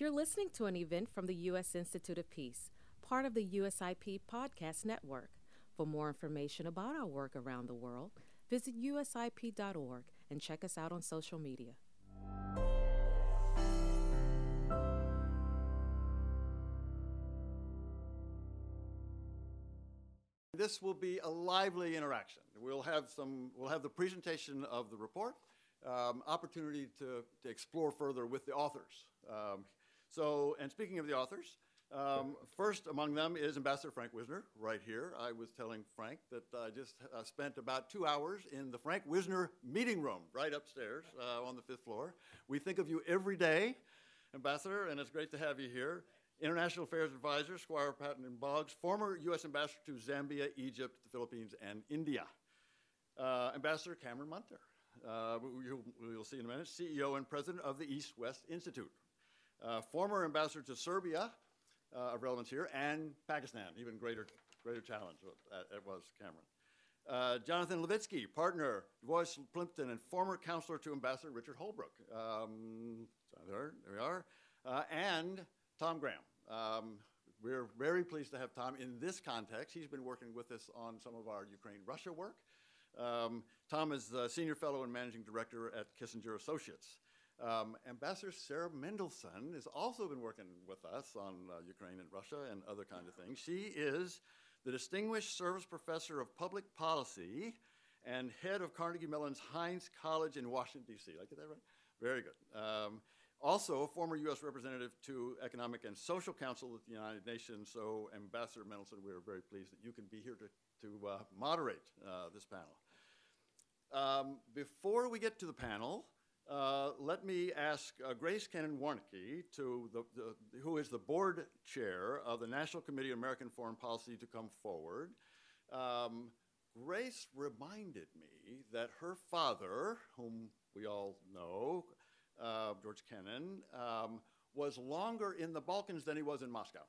You're listening to an event from the U.S. Institute of Peace, part of the USIP Podcast Network. For more information about our work around the world, visit usip.org and check us out on social media. This will be a lively interaction. We'll have some. We'll have the presentation of the report, um, opportunity to, to explore further with the authors. Um, so, and speaking of the authors, um, first among them is Ambassador Frank Wisner, right here. I was telling Frank that I just uh, spent about two hours in the Frank Wisner meeting room right upstairs uh, on the fifth floor. We think of you every day, Ambassador, and it's great to have you here. International Affairs Advisor, Squire Patton and Boggs, former U.S. Ambassador to Zambia, Egypt, the Philippines, and India. Uh, Ambassador Cameron Munter, uh, you'll, you'll see in a minute, CEO and President of the East West Institute. Uh, former ambassador to Serbia, uh, of relevance here, and Pakistan, even greater, greater challenge, it was Cameron. Uh, Jonathan Levitsky, partner, Debevoise Plimpton, and former counselor to Ambassador Richard Holbrooke. Um, so there, there, we are. Uh, and Tom Graham. Um, we're very pleased to have Tom in this context. He's been working with us on some of our Ukraine-Russia work. Um, Tom is the senior fellow and managing director at Kissinger Associates. Um, Ambassador Sarah Mendelson has also been working with us on uh, Ukraine and Russia and other kinds of things. She is the Distinguished Service Professor of Public Policy and head of Carnegie Mellon's Heinz College in Washington, D.C. Did I get that right? Very good. Um, also, a former U.S. representative to Economic and Social Council at the United Nations. So, Ambassador Mendelson, we are very pleased that you can be here to, to uh, moderate uh, this panel. Um, before we get to the panel, uh, let me ask uh, Grace the, the, who is the board chair of the National Committee on American Foreign Policy, to come forward. Um, Grace reminded me that her father, whom we all know, uh, George Kennan, um, was longer in the Balkans than he was in Moscow.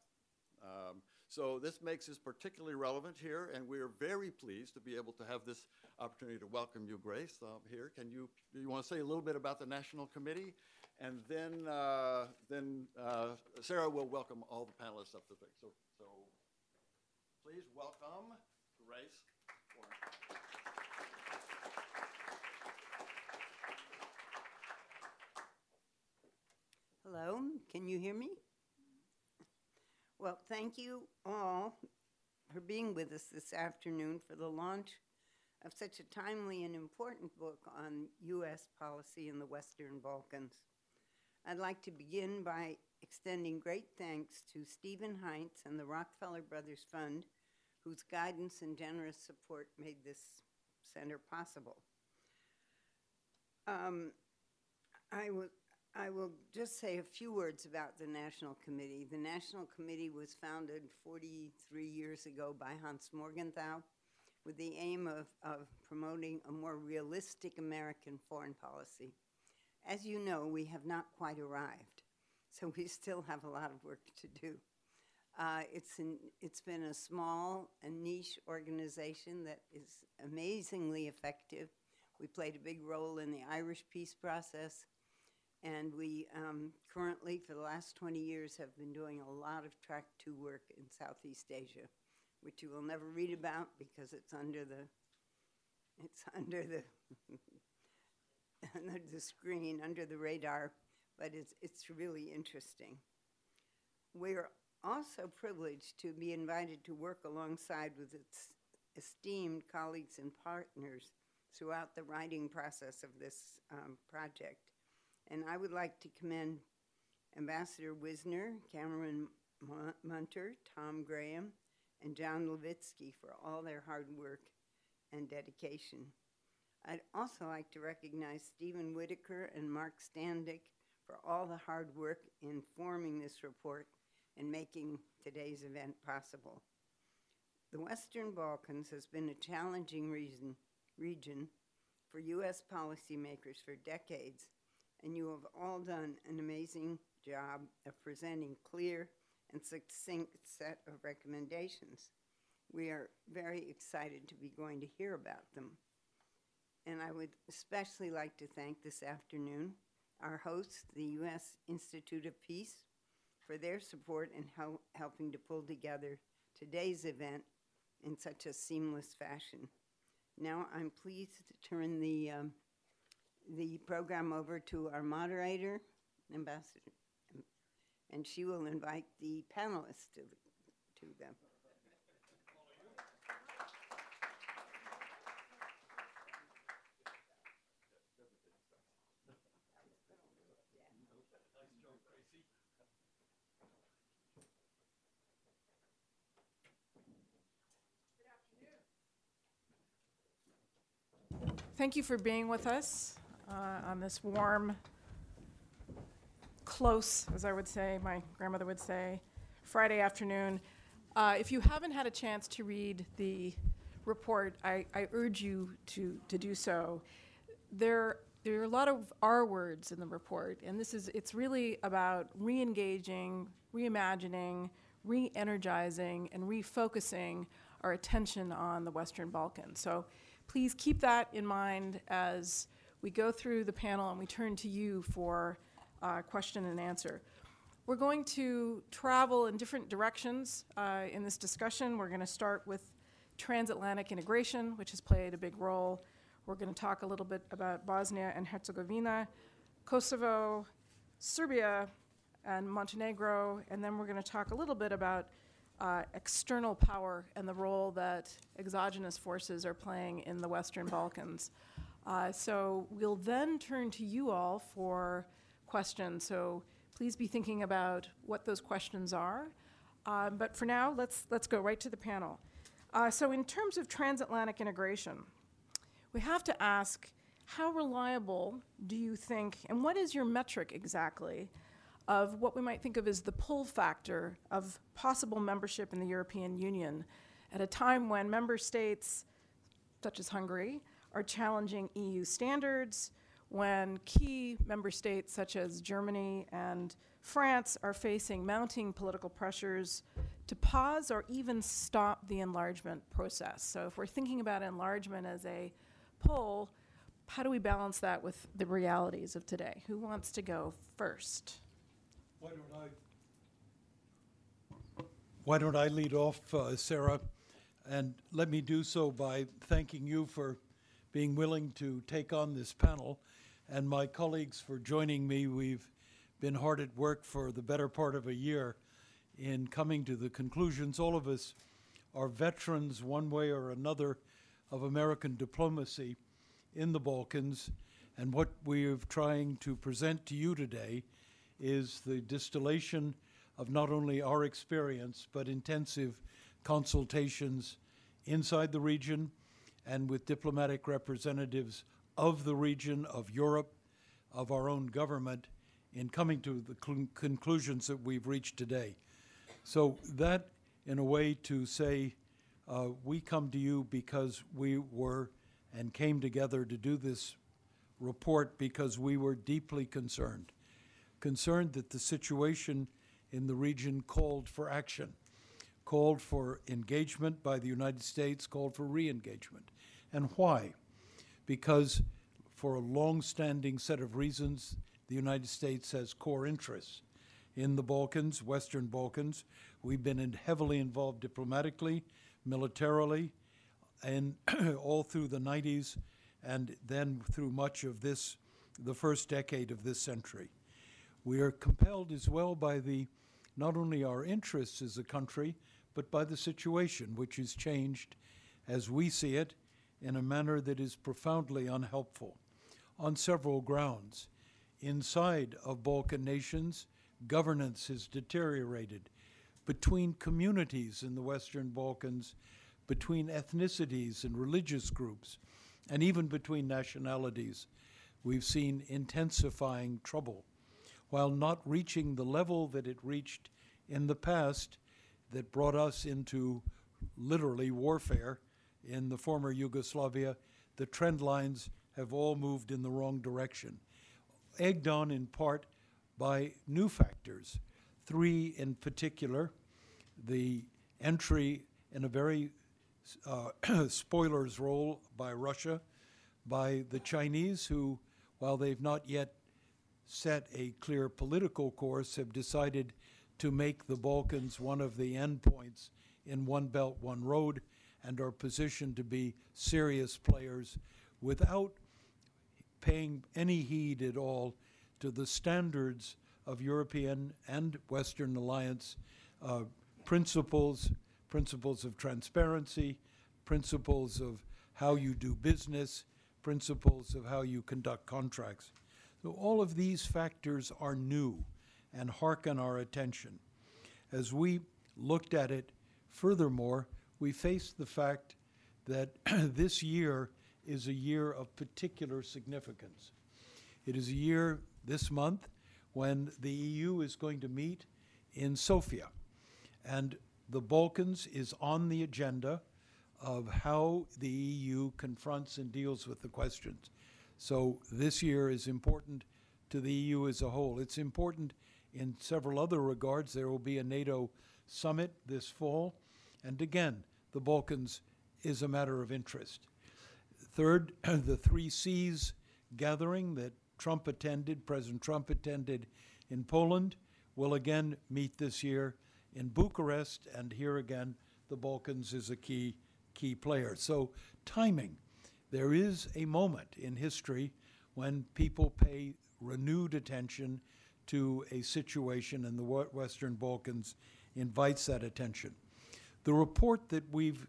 Um, so this makes this particularly relevant here, and we are very pleased to be able to have this opportunity to welcome you, Grace, uh, here. Can you, you want to say a little bit about the National Committee? And then, uh, then uh, Sarah will welcome all the panelists up to the thing. So, so please welcome Grace Hello, can you hear me? Well, thank you all for being with us this afternoon for the launch of such a timely and important book on U.S. policy in the Western Balkans. I'd like to begin by extending great thanks to Stephen Heintz and the Rockefeller Brothers Fund, whose guidance and generous support made this center possible. Um, I was I will just say a few words about the National Committee. The National Committee was founded 43 years ago by Hans Morgenthau with the aim of, of promoting a more realistic American foreign policy. As you know, we have not quite arrived, so we still have a lot of work to do. Uh, it's, an, it's been a small and niche organization that is amazingly effective. We played a big role in the Irish peace process and we um, currently, for the last 20 years, have been doing a lot of track two work in Southeast Asia, which you will never read about because it's under the, it's under the, under the screen, under the radar, but it's, it's really interesting. We're also privileged to be invited to work alongside with its esteemed colleagues and partners throughout the writing process of this um, project. And I would like to commend Ambassador Wisner, Cameron Munter, Tom Graham, and John Levitsky for all their hard work and dedication. I'd also like to recognize Stephen Whitaker and Mark Standick for all the hard work in forming this report and making today's event possible. The Western Balkans has been a challenging reason, region for U.S. policymakers for decades and you have all done an amazing job of presenting clear and succinct set of recommendations. We are very excited to be going to hear about them. And I would especially like to thank this afternoon our hosts, the U.S. Institute of Peace, for their support in hel- helping to pull together today's event in such a seamless fashion. Now I'm pleased to turn the, um, the program over to our moderator, Ambassador, and she will invite the panelists to, to them. Thank you for being with us uh, on this warm, close, as I would say, my grandmother would say, Friday afternoon. Uh, if you haven't had a chance to read the report, I, I urge you to, to do so. There, there are a lot of R words in the report, and this is it's really about re-engaging, reimagining, re-energizing, and refocusing our attention on the Western Balkans. So please keep that in mind as we go through the panel and we turn to you for uh, question and answer. We're going to travel in different directions uh, in this discussion. We're going to start with transatlantic integration, which has played a big role. We're going to talk a little bit about Bosnia and Herzegovina, Kosovo, Serbia, and Montenegro, and then we're going to talk a little bit about uh, external power and the role that exogenous forces are playing in the Western Balkans. Uh, so we'll then turn to you all for questions. So please be thinking about what those questions are. Uh, but for now, let's let's go right to the panel. Uh, so in terms of transatlantic integration, we have to ask how reliable do you think, and what is your metric exactly, of what we might think of as the pull factor of possible membership in the European Union at a time when member states, such as Hungary, are challenging EU standards, when key member states such as Germany and France are facing mounting political pressures to pause or even stop the enlargement process. So, if we're thinking about enlargement as a pull, how do we balance that with the realities of today? Who wants to go first? Why don't I, why don't I lead off, uh, Sarah? And let me do so by thanking you for being willing to take on this panel and my colleagues for joining me. We've been hard at work for the better part of a year in coming to the conclusions. All of us are veterans, one way or another, of American diplomacy in the Balkans. And what we're trying to present to you today is the distillation of not only our experience, but intensive consultations inside the region and with diplomatic representatives of the region, of Europe, of our own government, in coming to the cl- conclusions that we've reached today. So, that, in a way, to say, uh, we come to you because we were and came together to do this report because we were deeply concerned concerned that the situation in the region called for action, called for engagement by the United States, called for re engagement. And why? Because for a long standing set of reasons, the United States has core interests in the Balkans, Western Balkans. We've been in heavily involved diplomatically, militarily, and all through the 90s, and then through much of this, the first decade of this century. We are compelled as well by the not only our interests as a country, but by the situation, which is changed as we see it in a manner that is profoundly unhelpful on several grounds. Inside of Balkan nations, governance has deteriorated. Between communities in the Western Balkans, between ethnicities and religious groups, and even between nationalities, we've seen intensifying trouble while not reaching the level that it reached in the past that brought us into literally warfare in the former Yugoslavia, the trend lines have all moved in the wrong direction, egged on in part by new factors. Three in particular the entry in a very uh, spoiler's role by Russia, by the Chinese, who, while they've not yet set a clear political course, have decided to make the Balkans one of the endpoints in One Belt, One Road, and are positioned to be serious players without paying any heed at all to the standards of European and Western alliance uh, principles, principles of transparency, principles of how you do business, principles of how you conduct contracts. So all of these factors are new and hearken our attention. As we looked at it, furthermore, we faced the fact that this year is a year of particular significance. It is a year this month when the EU is going to meet in Sofia. And the Balkans is on the agenda of how the EU confronts and deals with the questions. So this year is important to the EU as a whole. It's important in several other regards. There will be a NATO summit this fall. And again, the Balkans is a matter of interest. Third, the Three Seas gathering that Trump attended, President Trump attended in Poland, will again meet this year in Bucharest, and here again, the Balkans is a key key player. So, timing. There is a moment in history when people pay renewed attention to a situation, in the Western Balkans invites that attention. The report that we've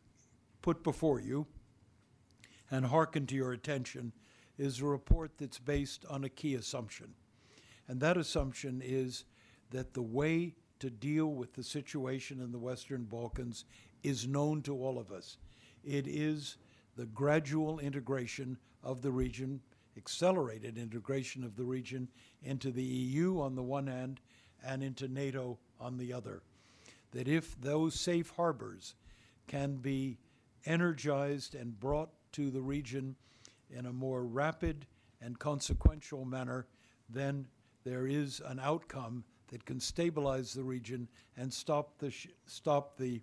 put before you and hearken to your attention is a report that's based on a key assumption. And that assumption is that the way to deal with the situation in the Western Balkans is known to all of us. It is the gradual integration of the region, accelerated integration of the region into the EU on the one hand and into NATO on the other. That if those safe harbors can be energized and brought to the region in a more rapid and consequential manner, then there is an outcome that can stabilize the region and stop the, stop the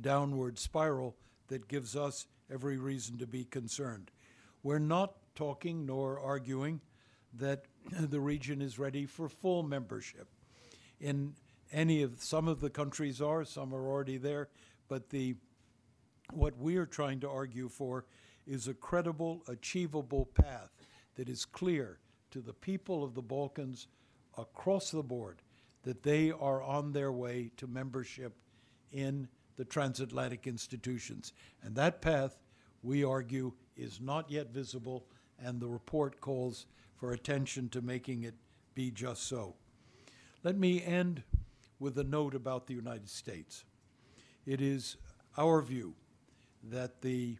downward spiral that gives us every reason to be concerned. We're not talking nor arguing that the region is ready for full membership. In any of some of the countries are, some are already there, but the what we are trying to argue for is a credible, achievable path that is clear to the people of the Balkans across the board that they are on their way to membership in the transatlantic institutions. And that path, we argue, is not yet visible, and the report calls for attention to making it be just so. Let me end with a note about the United States. It is our view that the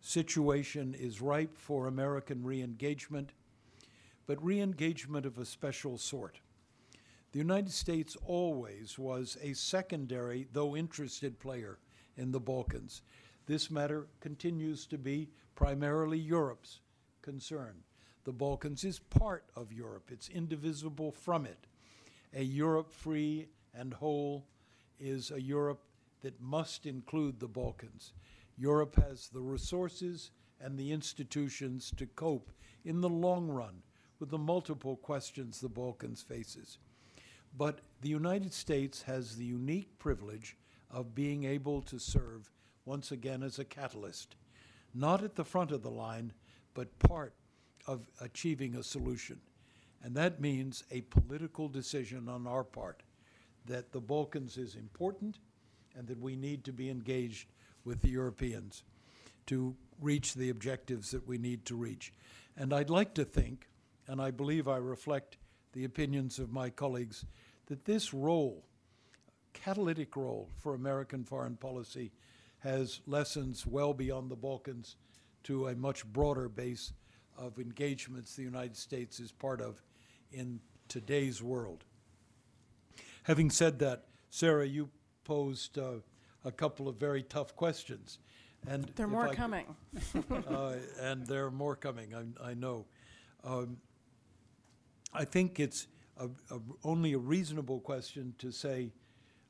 situation is ripe for American re engagement, but re engagement of a special sort. The United States always was a secondary, though interested player in the Balkans. This matter continues to be primarily Europe's concern. The Balkans is part of Europe, it's indivisible from it. A Europe free and whole is a Europe that must include the Balkans. Europe has the resources and the institutions to cope in the long run with the multiple questions the Balkans faces. But the United States has the unique privilege of being able to serve once again as a catalyst, not at the front of the line, but part of achieving a solution. And that means a political decision on our part that the Balkans is important and that we need to be engaged with the Europeans to reach the objectives that we need to reach. And I'd like to think, and I believe I reflect the opinions of my colleagues, that this role, catalytic role for American foreign policy, has lessons well beyond the Balkans to a much broader base of engagements the United States is part of in today's world. Having said that, Sarah, you posed uh, a couple of very tough questions. And There are more I- coming. uh, and there are more coming, I, I know. Um, I think it's a, a, only a reasonable question to say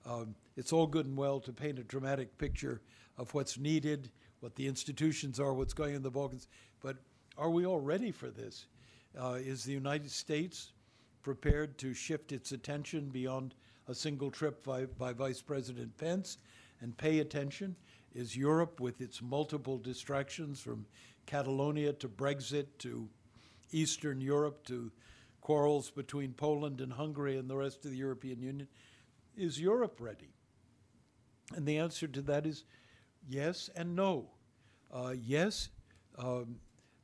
um, it's all good and well to paint a dramatic picture of what's needed, what the institutions are, what's going on in the Balkans, but are we all ready for this? Uh, is the United States prepared to shift its attention beyond a single trip by, by Vice President Pence and pay attention? Is Europe, with its multiple distractions from Catalonia to Brexit to Eastern Europe to quarrels between Poland and Hungary and the rest of the European Union, is Europe ready? And the answer to that is yes and no. Uh, yes, um,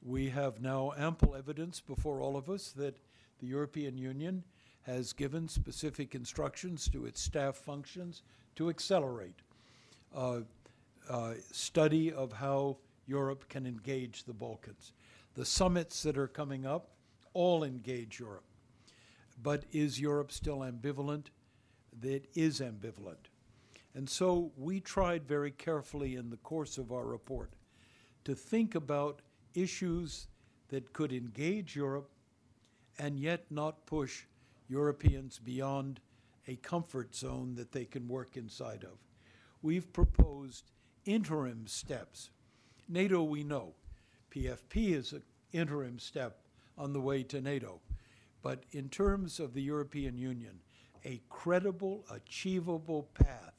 we have now ample evidence before all of us that the European Union has given specific instructions to its staff functions to accelerate uh, uh, study of how Europe can engage the Balkans. The summits that are coming up all engage Europe. But is Europe still ambivalent? It is ambivalent. And so we tried very carefully in the course of our report to think about issues that could engage Europe and yet not push Europeans beyond a comfort zone that they can work inside of. We've proposed interim steps. NATO, we know. PFP is an interim step on the way to NATO. But in terms of the European Union, a credible, achievable path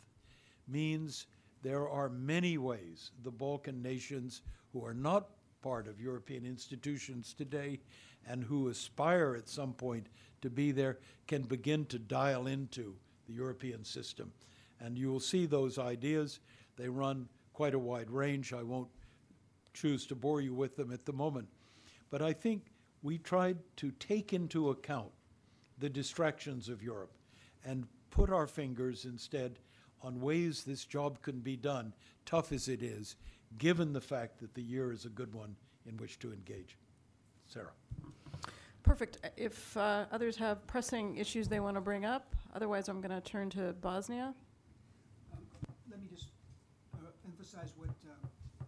means there are many ways the Balkan nations who are not part of European institutions today and who aspire at some point to be there can begin to dial into the European system. And you will see those ideas. They run quite a wide range. I won't choose to bore you with them at the moment. But I think we tried to take into account the distractions of Europe and put our fingers instead on ways this job can be done, tough as it is, given the fact that the year is a good one in which to engage. Sarah. Perfect. If uh, others have pressing issues they want to bring up, otherwise I'm going to turn to Bosnia. Let me just uh, emphasize what, uh,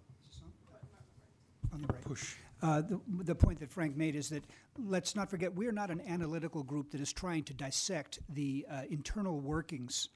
on? On the right. Push. Uh, The the point that Frank made is that, let's not forget, we're not an analytical group that is trying to dissect the uh, internal workings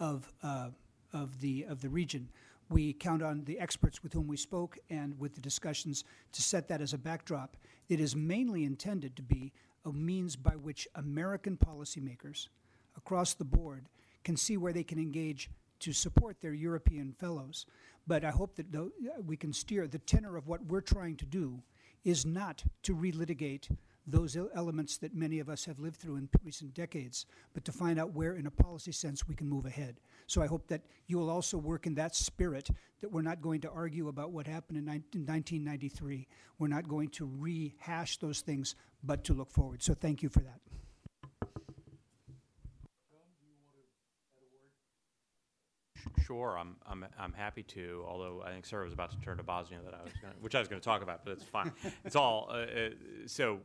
of, uh, of the, of the region. We count on the experts with whom we spoke and with the discussions to set that as a backdrop. It is mainly intended to be a means by which American policymakers across the board can see where they can engage to support their European fellows. But I hope that tho- we can steer the tenor of what we're trying to do is not to relitigate those elements that many of us have lived through in recent decades, but to find out where, in a policy sense, we can move ahead. So I hope that you will also work in that spirit, that we're not going to argue about what happened in, in 1993. We're not going to rehash those things, but to look forward. So thank you for that. Sure, I'm, I'm, I'm happy to, although I think Sarah was about to turn to Bosnia that I was gonna, which I was gonna talk about, but it's fine. It's all, uh, uh, so,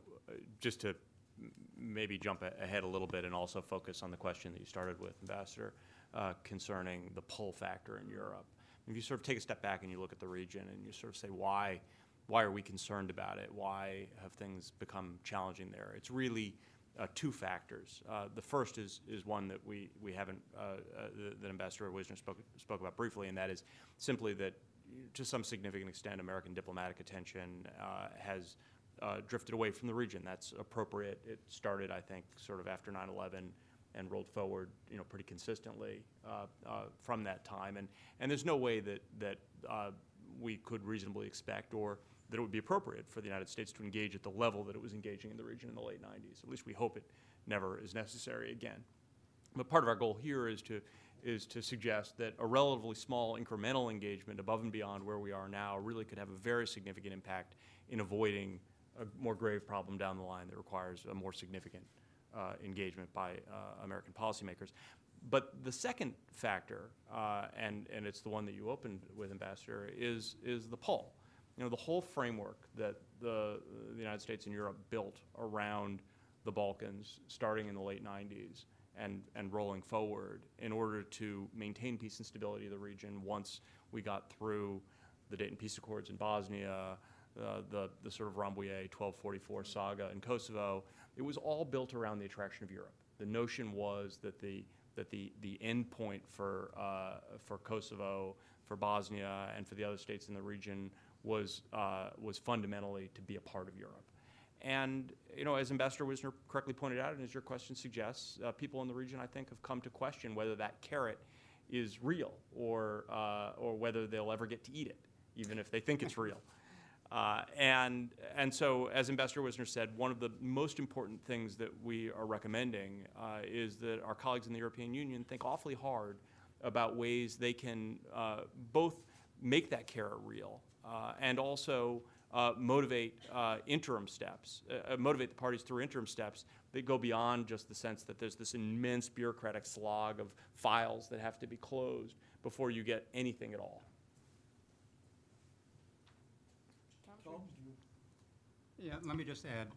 just to maybe jump ahead a little bit and also focus on the question that you started with, Ambassador, uh, concerning the pull factor in Europe. If you sort of take a step back and you look at the region and you sort of say, why, why are we concerned about it? Why have things become challenging there? It's really uh, two factors. Uh, the first is is one that we we haven't uh, uh, that Ambassador Wisner spoke spoke about briefly, and that is simply that to some significant extent, American diplomatic attention uh, has uh, drifted away from the region. That's appropriate. It started, I think, sort of after 9/11 and rolled forward, you know, pretty consistently uh, uh, from that time. And and there's no way that that uh, we could reasonably expect or that it would be appropriate for the United States to engage at the level that it was engaging in the region in the late 90s. At least we hope it never is necessary again. But part of our goal here is to is to suggest that a relatively small incremental engagement above and beyond where we are now really could have a very significant impact in avoiding a more grave problem down the line that requires a more significant uh, engagement by uh, American policymakers. But the second factor, uh, and, and it's the one that you opened with, Ambassador, is, is the pull you know, the whole framework that the, the United States and Europe built around the Balkans, starting in the late 90s and, and rolling forward in order to maintain peace and stability of the region once we got through the Dayton Peace Accords in Bosnia, uh, the, the sort of Rambouillet 1244 saga in Kosovo, it was all built around the attraction of Europe. The notion was that the, that the, the end point for, uh, for Kosovo, for Bosnia, and for the other states in the region was, uh, was fundamentally to be a part of Europe. and you know, as Ambassador Wisner correctly pointed out, and as your question suggests, uh, people in the region, I think, have come to question whether that carrot is real or uh, or whether they'll ever get to eat it, even if they think it's real. Uh, and and so, as Ambassador Wisner said, one of the most important things that we are recommending uh, is that our colleagues in the European Union think awfully hard about ways they can uh, both make that carrot real uh, and also uh, motivate uh, interim steps, motivate the parties through interim steps that go beyond just the sense that there's this immense bureaucratic slog of files that have to be closed before you get anything at all. Yeah, let me just add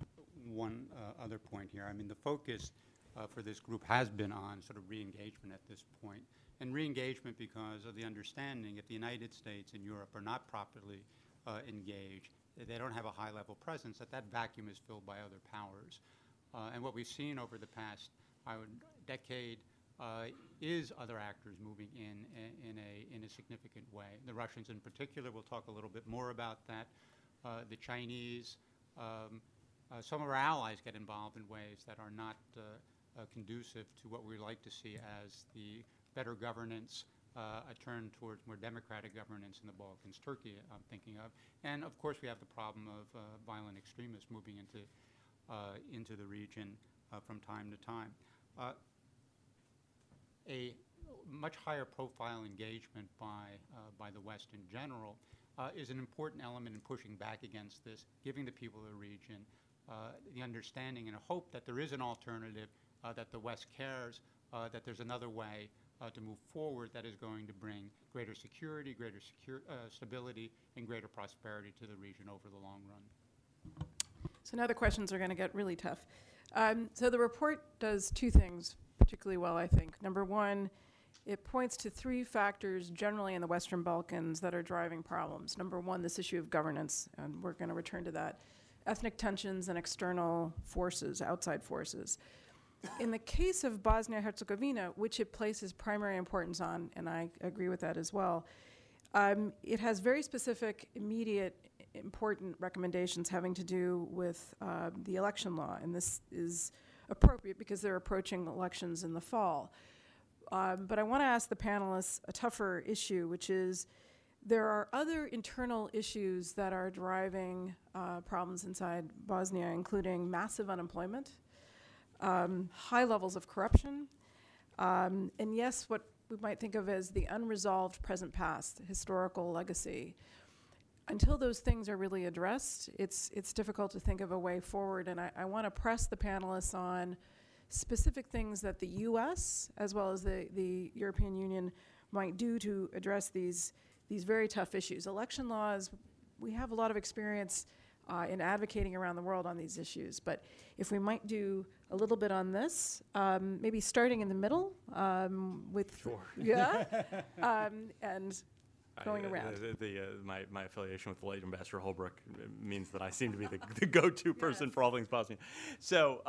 one uh, other point here. I mean, the focus uh, for this group has been on sort of re-engagement at this point, and re-engagement because of the understanding if the United States and Europe are not properly uh, engaged, they don't have a high-level presence, that that vacuum is filled by other powers. Uh, and what we've seen over the past I would, decade uh, is other actors moving in, in, in a, in a significant way. The Russians in particular, we'll talk a little bit more about that. Uh, the Chinese, um, uh, some of our allies get involved in ways that are not uh, uh, conducive to what we like to see as the better governance, uh, a turn towards more democratic governance in the Balkans, Turkey I'm thinking of. And of course we have the problem of violent extremists moving into, into the region from time to time. a much higher profile engagement by, by the West in general uh, is an important element in pushing back against this, giving the people of the region uh, the understanding and a hope that there is an alternative, uh, that the West cares, uh, that there's another way uh, to move forward that is going to bring greater security, greater secure, uh, stability, and greater prosperity to the region over the long run. So now the questions are going to get really tough. Um, so the report does two things particularly well, I think. Number one, it points to three factors generally in the Western Balkans that are driving problems. Number one, this issue of governance, and we're going to return to that. Ethnic tensions and external forces, outside forces. In the case of Bosnia Herzegovina, which it places primary importance on, and I agree with that as well, um, it has very specific, immediate, important recommendations having to do with uh, the election law, and this is appropriate because they're approaching elections in the fall. Um, but I want to ask the panelists a tougher issue, which is there are other internal issues that are driving uh, problems inside Bosnia, including massive unemployment, um, high levels of corruption, um, and yes, what we might think of as the unresolved present past, historical legacy. Until those things are really addressed, it's, it's difficult to think of a way forward, and I, I want to press the panelists on specific things that the U.S. as well as the, the European Union might do to address these, these very tough issues. Election laws, we have a lot of experience uh, in advocating around the world on these issues, but if we might do a little bit on this, um, maybe starting in the middle um, with Sure. yeah, um, and going I- uh, around. The, the, uh, my, my affiliation with the late Ambassador Holbrooke uh, means that I seem to be the, the go-to person for all things Bosnia. So,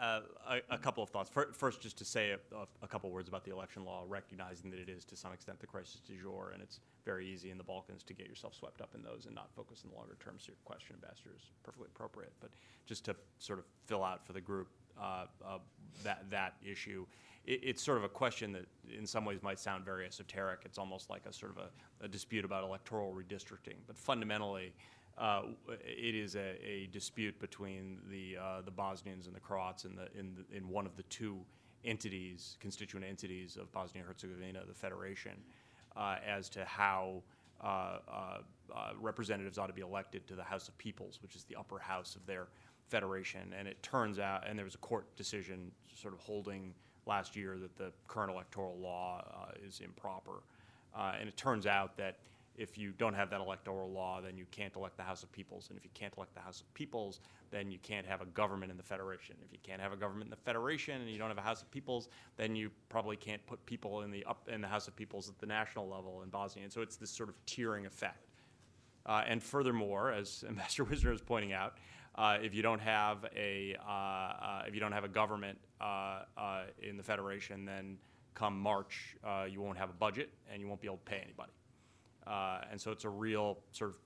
uh, a, a couple of thoughts. First, just to say a, a, a couple words about the election law, recognizing that it is to some extent the crisis du jour, and it's very easy in the Balkans to get yourself swept up in those and not focus on the longer term. So your question, Ambassador, is perfectly appropriate. But just to sort of fill out for the group uh, uh, that that issue, it, it's sort of a question that in some ways might sound very esoteric. It's almost like a sort of a, a dispute about electoral redistricting, but fundamentally. Uh, it is a, a, dispute between the uh, the Bosnians and the Croats in the in the, in one of the two entities, constituent entities of Bosnia Herzegovina, the federation, uh, as to how uh, uh, uh, representatives ought to be elected to the House of Peoples, which is the upper house of their federation. And it turns out, and there was a court decision sort of holding last year that the current electoral law is improper. and it turns out that if you don't have that electoral law, then you can't elect the House of Peoples. And if you can't elect the House of Peoples, then you can't have a government in the Federation. If you can't have a government in the Federation and you don't have a House of Peoples, then you probably can't put people in the up in the House of Peoples at the national level in Bosnia. And so it's this sort of tiering effect. Uh, and furthermore, as Ambassador Wisner is pointing out, uh, if you don't have a uh, uh if you don't have a government uh, uh, in the Federation, then come March, you won't have a budget and you won't be able to pay anybody. Uh, and so it's a real sort of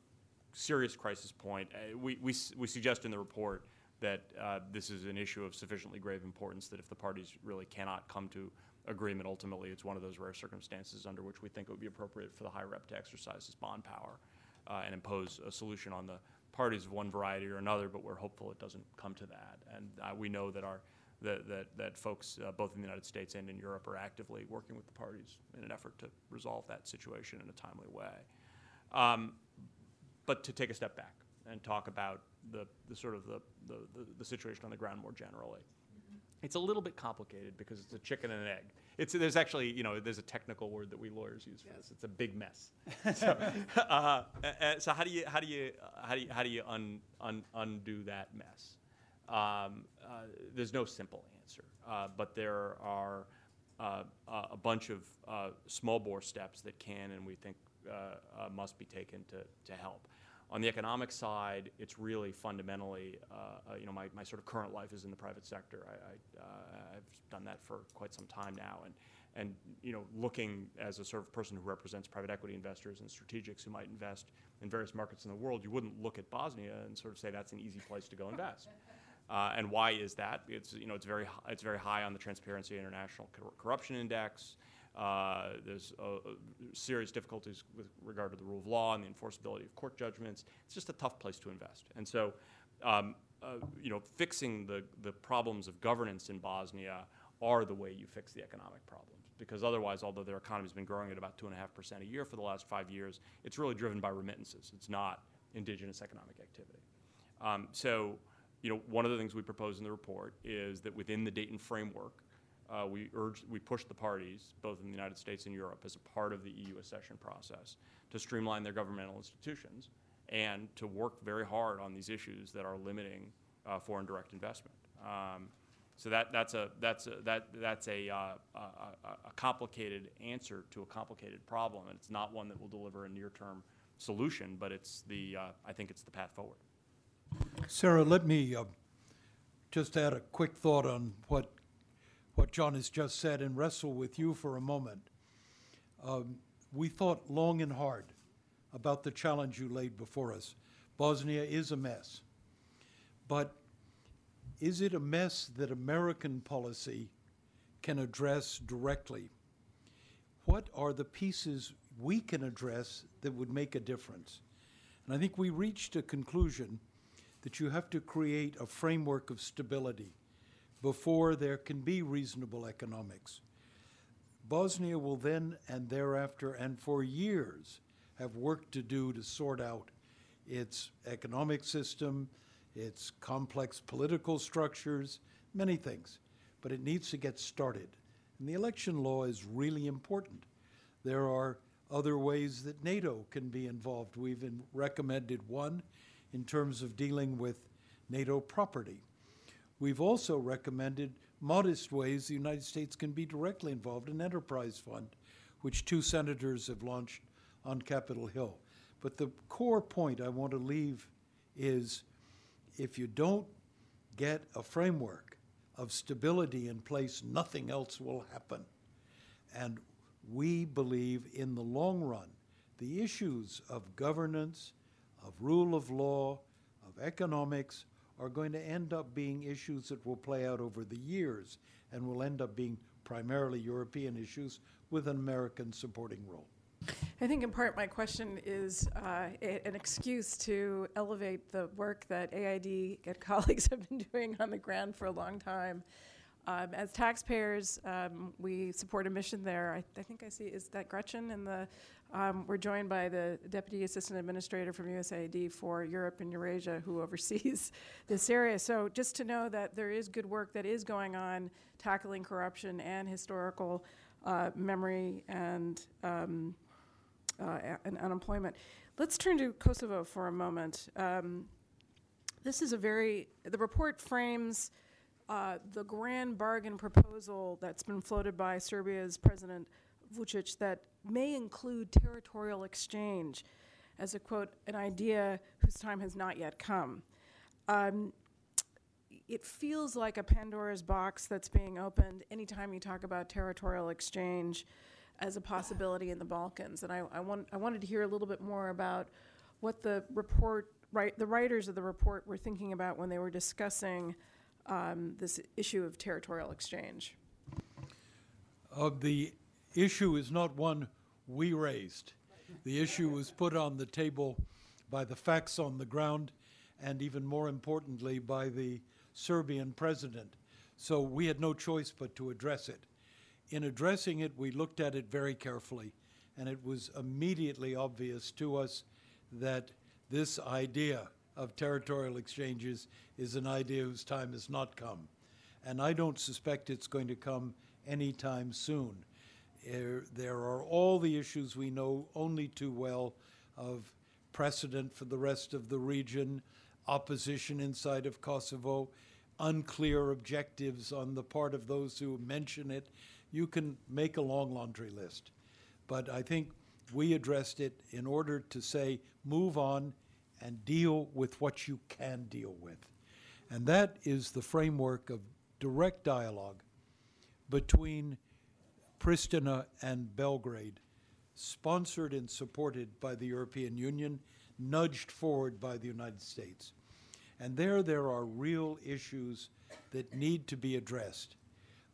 serious crisis point. Uh, we, we, we suggest in the report that uh, this is an issue of sufficiently grave importance that if the parties really cannot come to agreement ultimately, it's one of those rare circumstances under which we think it would be appropriate for the high rep to exercise his Bonn power uh, and impose a solution on the parties of one variety or another, but we're hopeful it doesn't come to that. And uh, we know that our that, that, that folks uh, both in the United States and in Europe are actively working with the parties in an effort to resolve that situation in a timely way. Um, but to take a step back and talk about the, the sort of the, the, the, situation on the ground more generally. It's a little bit complicated because it's a chicken and an egg. It's, there's actually, you know, there's a technical word that we lawyers use for this. It's a big mess. so, uh, uh, so how do you, how do you, uh, how do you, how do you un, un, undo that mess? Um, uh, there's no simple answer, uh, but there are uh, a bunch of uh, small bore steps that can and we think uh, uh, must be taken to, to help. On the economic side, it's really fundamentally, you know, my, my sort of current life is in the private sector. I, I've done that for quite some time now. And, and, you know, looking as a sort of person who represents private equity investors and strategics who might invest in various markets in the world, you wouldn't look at Bosnia and sort of say that's an easy place to go invest. Uh, and why is that? It's you know it's very it's very high on the Transparency International Cor- Corruption Index. Uh, there's uh, serious difficulties with regard to the rule of law and the enforceability of court judgments. It's just a tough place to invest. And so, um, uh, you know, fixing the the problems of governance in Bosnia are the way you fix the economic problems. Because otherwise, although their economy's been growing at about two and a half percent a year for the last five years, it's really driven by remittances. It's not indigenous economic activity. Um, so, you know, one of the things we propose in the report is that within the Dayton framework, uh, we urge, we push the parties, both in the United States and Europe, as a part of the EU accession process, to streamline their governmental institutions and to work very hard on these issues that are limiting uh, foreign direct investment. Um, so that, that's a, that's a, that, that's a, uh, a, a- complicated answer to a complicated problem, and it's not one that will deliver a near-term solution, but it's the, uh, I think it's the path forward. Sarah, let me uh, just add a quick thought on what, what John has just said and wrestle with you for a moment. Um, We thought long and hard about the challenge you laid before us. Bosnia is a mess. But is it a mess that American policy can address directly? What are the pieces we can address that would make a difference? And I think we reached a conclusion that you have to create a framework of stability before there can be reasonable economics. Bosnia will then and thereafter and for years have work to do to sort out its economic system, its complex political structures, many things. But it needs to get started. And the election law is really important. There are other ways that NATO can be involved. We've recommended one in terms of dealing with NATO property. We've also recommended modest ways the United States can be directly involved in enterprise fund, which two senators have launched on Capitol Hill. But the core point I want to leave is if you don't get a framework of stability in place, nothing else will happen. And we believe in the long run, the issues of governance, of rule of law, of economics are going to end up being issues that will play out over the years and will end up being primarily European issues with an American supporting role. I think in part my question is uh, an excuse to elevate the work that AID and colleagues have been doing on the ground for a long time. Um, as taxpayers, um, we support a mission there. I, I think I see, is that Gretchen? And the, um, we're joined by the Deputy Assistant Administrator from USAID for Europe and Eurasia who oversees this area. So just to know that there is good work that is going on tackling corruption and historical uh, memory and um, uh, and unemployment. Let's turn to Kosovo for a moment. Um, this is a very, the report frames uh, the grand bargain proposal that's been floated by Serbia's President Vucic that may include territorial exchange as a quote, an idea whose time has not yet come. Um, it feels like a Pandora's box that's being opened anytime you talk about territorial exchange as a possibility in the Balkans. And I, I, want, I wanted to hear a little bit more about what the report, right, the writers of the report were thinking about when they were discussing um, this issue of territorial exchange. Uh, the issue is not one we raised. The issue was put on the table by the facts on the ground and even more importantly by the Serbian president. So we had no choice but to address it. In addressing it, we looked at it very carefully, and it was immediately obvious to us that this idea of territorial exchanges is an idea whose time has not come. And I don't suspect it's going to come anytime soon. Er, there are all the issues we know only too well of precedent for the rest of the region, opposition inside of Kosovo, unclear objectives on the part of those who mention it. You can make a long laundry list. But I think we addressed it in order to say, move on and deal with what you can deal with. And that is the framework of direct dialogue between Pristina and Belgrade, sponsored and supported by the European Union, nudged forward by the United States. And there, there are real issues that need to be addressed,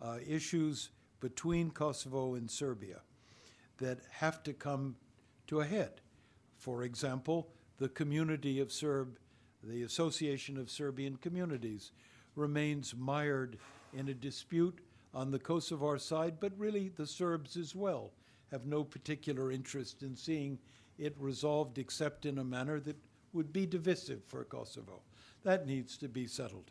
uh, issues between Kosovo and Serbia that have to come to a head. For example, the community of Serb, the Association of Serbian Communities, remains mired in a dispute on the Kosovar side, but really the Serbs as well have no particular interest in seeing it resolved except in a manner that would be divisive for Kosovo. That needs to be settled.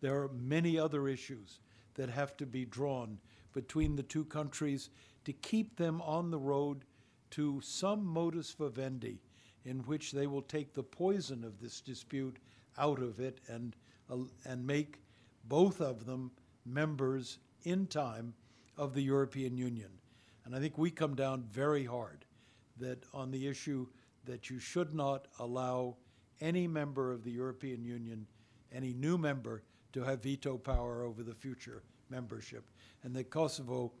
There are many other issues that have to be drawn between the two countries to keep them on the road to some modus vivendi in which they will take the poison of this dispute out of it and, uh, and make both of them members in time of the European Union. And I think we come down very hard that on the issue that you should not allow any member of the European Union, any new member, to have veto power over the future membership, and that Kosovo,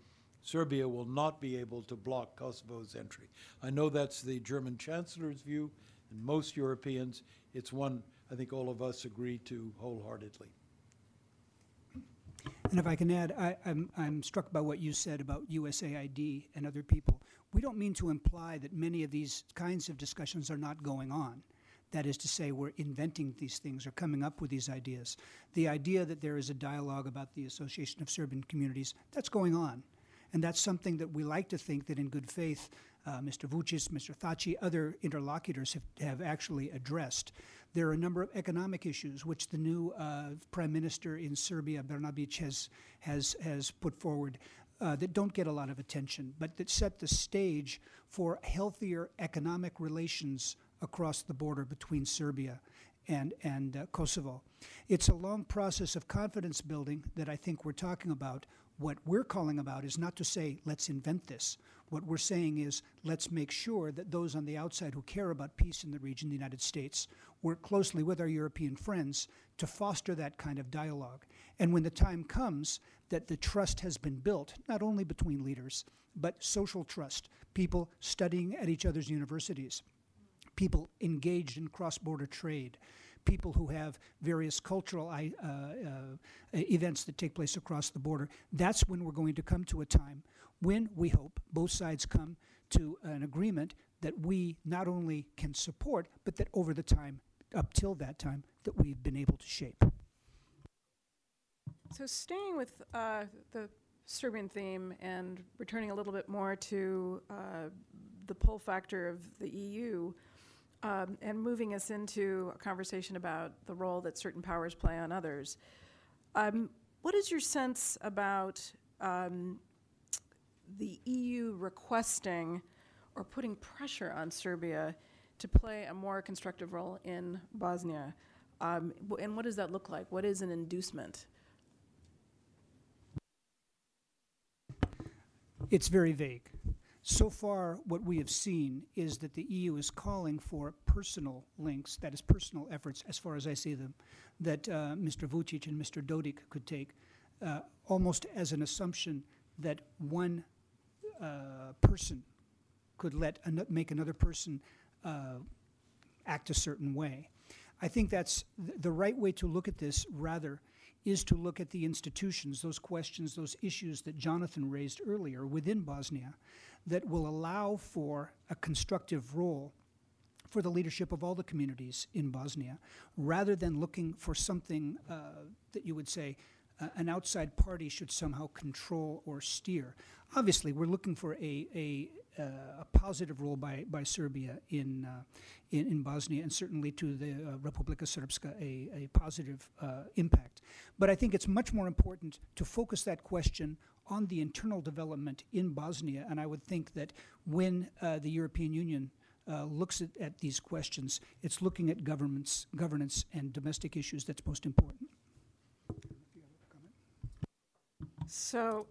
Serbia will not be able to block Kosovo's entry. I know that's the German Chancellor's view, and most Europeans, it's one I think all of us agree to wholeheartedly. And if I can add, I, I'm, I'm struck by what you said about USAID and other people. We don't mean to imply that many of these kinds of discussions are not going on. That is to say, we're inventing these things or coming up with these ideas. The idea that there is a dialogue about the Association of Serbian Communities, that's going on. And that's something that we like to think that in good faith, uh, Mr. Vucic, Mr. Thaci, other interlocutors have, have actually addressed. There are a number of economic issues which the new uh, prime minister in Serbia, Brnabic, has, has, has put forward. Uh, that don't get a lot of attention, but that set the stage for healthier economic relations across the border between Serbia and, and uh, Kosovo. It's a long process of confidence building that I think we're talking about. What we're calling about is not to say, let's invent this. What we're saying is, let's make sure that those on the outside who care about peace in the region, the United States, work closely with our European friends to foster that kind of dialogue. And when the time comes that the trust has been built, not only between leaders, but social trust, people studying at each other's universities, people engaged in cross border trade, people who have various cultural uh, uh, events that take place across the border. That's when we're going to come to a time when we hope both sides come to an agreement that we not only can support, but that over the time, up till that time, that we've been able to shape. So, staying with uh, the Serbian theme and returning a little bit more to uh, the pull factor of the EU, um, and moving us into a conversation about the role that certain powers play on others. Um, what is your sense about um, the EU requesting or putting pressure on Serbia to play a more constructive role in Bosnia? Um, and what does that look like? What is an inducement? It's very vague. So far, what we have seen is that the EU is calling for personal links, that is, personal efforts, as far as I see them, that uh, Mr. Vucic and Mr. Dodik could take, uh, almost as an assumption that one uh, person could let an- make another person uh, act a certain way. I think that's th- the right way to look at this, rather, is to look at the institutions, those questions, those issues that Jonathan raised earlier within Bosnia that will allow for a constructive role for the leadership of all the communities in Bosnia, rather than looking for something uh, that you would say uh, an outside party should somehow control or steer. Obviously, we're looking for a, a, uh, a positive role by, by Serbia in, uh, in, in Bosnia, and certainly to the uh, Republika Srpska a, a positive uh, impact. But I think it's much more important to focus that question on the internal development in Bosnia, and I would think that when uh, the European Union uh, looks at, at these questions, it's looking at governments, governance and domestic issues that's most important. So,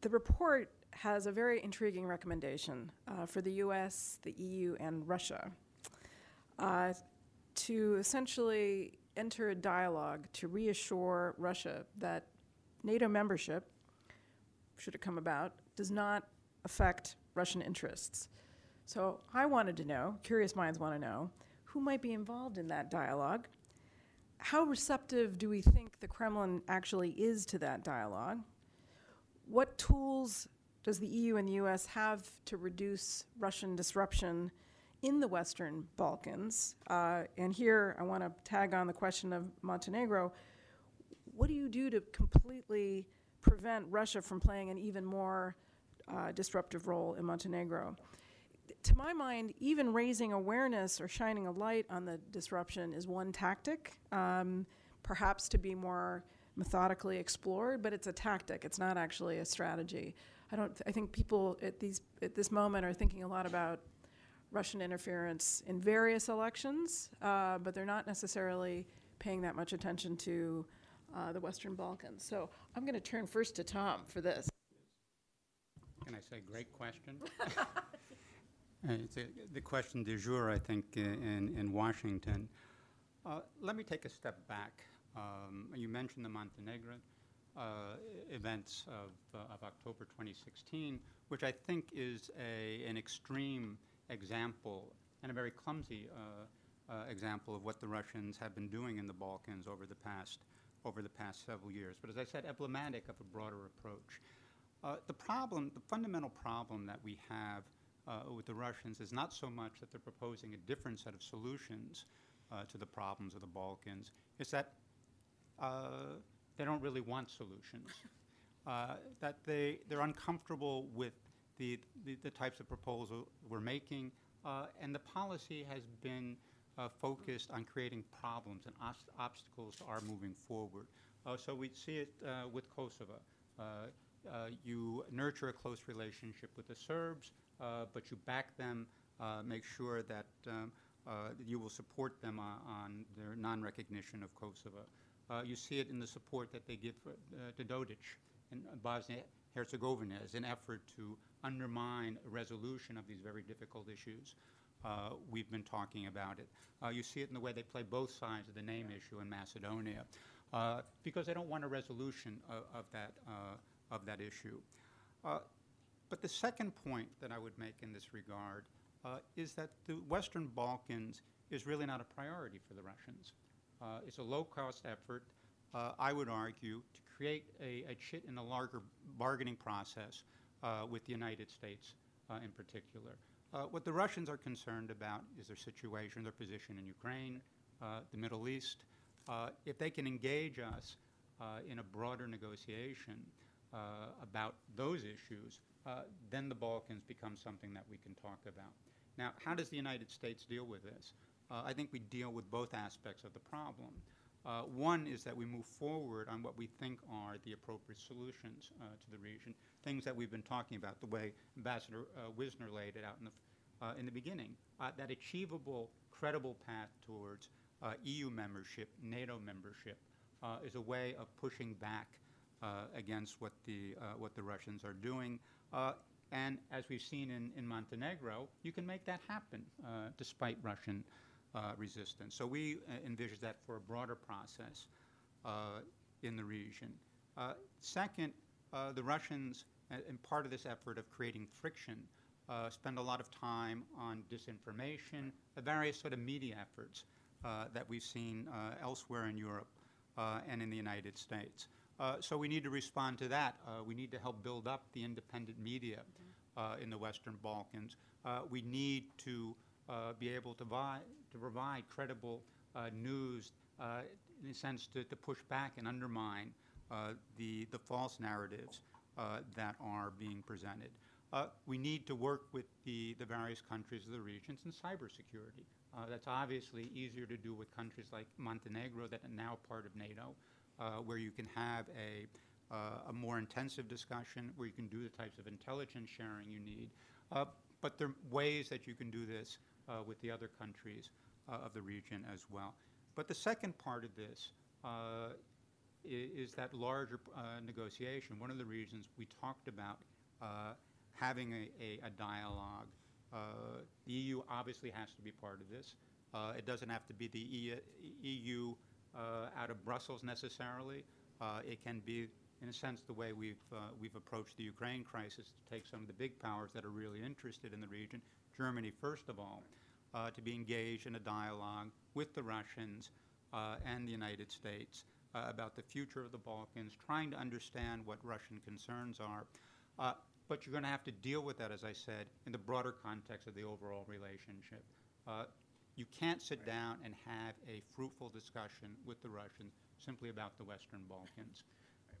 the report has a very intriguing recommendation uh, for the US, the EU, and Russia uh, to essentially enter a dialogue to reassure Russia that NATO membership, should it come about, does not affect Russian interests. So, I wanted to know, curious minds want to know, who might be involved in that dialogue? how receptive do we think the Kremlin actually is to that dialogue? What tools does the EU and the US have to reduce Russian disruption in the Western Balkans? Uh, and here I want to tag on the question of Montenegro. What do you do to completely prevent Russia from playing an even more uh, disruptive role in Montenegro? to my mind, even raising awareness or shining a light on the disruption is one tactic, um, perhaps to be more methodically explored, but it's a tactic. It's not actually a strategy. I don't. I think people at these at this moment are thinking a lot about Russian interference in various elections, uh, but they're not necessarily paying that much attention to uh, the Western Balkans. So I'm going to turn first to Tom for this. Can I say, great question? Uh, It's a- the question du jour, I think, in, in Washington. Uh, Let me take a step back. Um, You mentioned the Montenegro uh, events of, uh, of October 2016, which I think is a, an extreme example and a very clumsy uh, uh, example of what the Russians have been doing in the Balkans over the past, over the past several years. But as I said, emblematic of a broader approach. Uh, the problem, the fundamental problem that we have uh, with the Russians is not so much that they're proposing a different set of solutions uh, to the problems of the Balkans, it's that uh, they don't really want solutions. Uh, that they, they're uncomfortable with the, the, the types of proposals we're making, uh, and the policy has been uh, focused on creating problems and obstacles our moving forward. Uh, so we see it uh, with Kosovo. Uh, uh, you nurture a close relationship with the Serbs, uh, but you back them, make sure that um, you will support them on, on their non-recognition of Kosovo. You see it in the support that they give to Dodik in Bosnia-Herzegovina as an effort to undermine a resolution of these very difficult issues. Uh, we've been talking about it. Uh, you see it in the way they play both sides of the name issue in Macedonia, uh, because they don't want a resolution of, of that uh, of that issue. Uh, but the second point that I would make in this regard uh, is that the Western Balkans is really not a priority for the Russians. Uh, it's a low-cost effort, uh, I would argue, to create a, a chit in a larger bargaining process uh, with the United States uh, in particular. Uh, what the Russians are concerned about is their situation, their position in Ukraine, uh, the Middle East. Uh, if they can engage us uh, in a broader negotiation uh, about those issues, uh, then the Balkans become something that we can talk about. Now, how does the United States deal with this? I think we deal with both aspects of the problem. Uh, one is that we move forward on what we think are the appropriate solutions uh, to the region, things that we've been talking about, the way Ambassador uh, Wisner laid it out in the, uh, in the beginning, uh, that achievable, credible path towards uh, EU membership, NATO membership, is a way of pushing back against what the, what the Russians are doing. And as we've seen in, in Montenegro, you can make that happen despite Russian uh, resistance. So we uh, envisage that for a broader process uh, in the region. Uh, second, uh, the Russians, uh, in part of this effort of creating friction, uh, spend a lot of time on disinformation, the various sort of media efforts uh, that we've seen uh, elsewhere in Europe uh, and in the United States. Uh, so we need to respond to that. Uh, we need to help build up the independent media uh, in the Western Balkans. Uh, we need to uh, be able to, vi- to provide credible uh, news, uh, in a sense, to, to push back and undermine uh, the, the false narratives that are being presented. We need to work with the, the various countries of the regions in cybersecurity. Uh, that's obviously easier to do with countries like Montenegro that are now part of NATO, uh, where you can have a, uh, a more intensive discussion, where you can do the types of intelligence sharing you need. But there are ways that you can do this uh, with the other countries uh, of the region as well. But the second part of this uh, is that larger uh, negotiation. One of the reasons we talked about uh, having a, a, a dialogue. The EU obviously has to be part of this. It doesn't have to be the EU out of Brussels necessarily. It can be, in a sense, the way we've, uh, we've approached the Ukraine crisis to take some of the big powers that are really interested in the region, Germany first of all, uh, to be engaged in a dialogue with the Russians uh, and the United States uh, about the future of the Balkans, trying to understand what Russian concerns are. Uh, but you're going to have to deal with that, as I said, in the broader context of the overall relationship. Uh, you can't sit down and have a fruitful discussion with the Russians simply about the Western Balkans,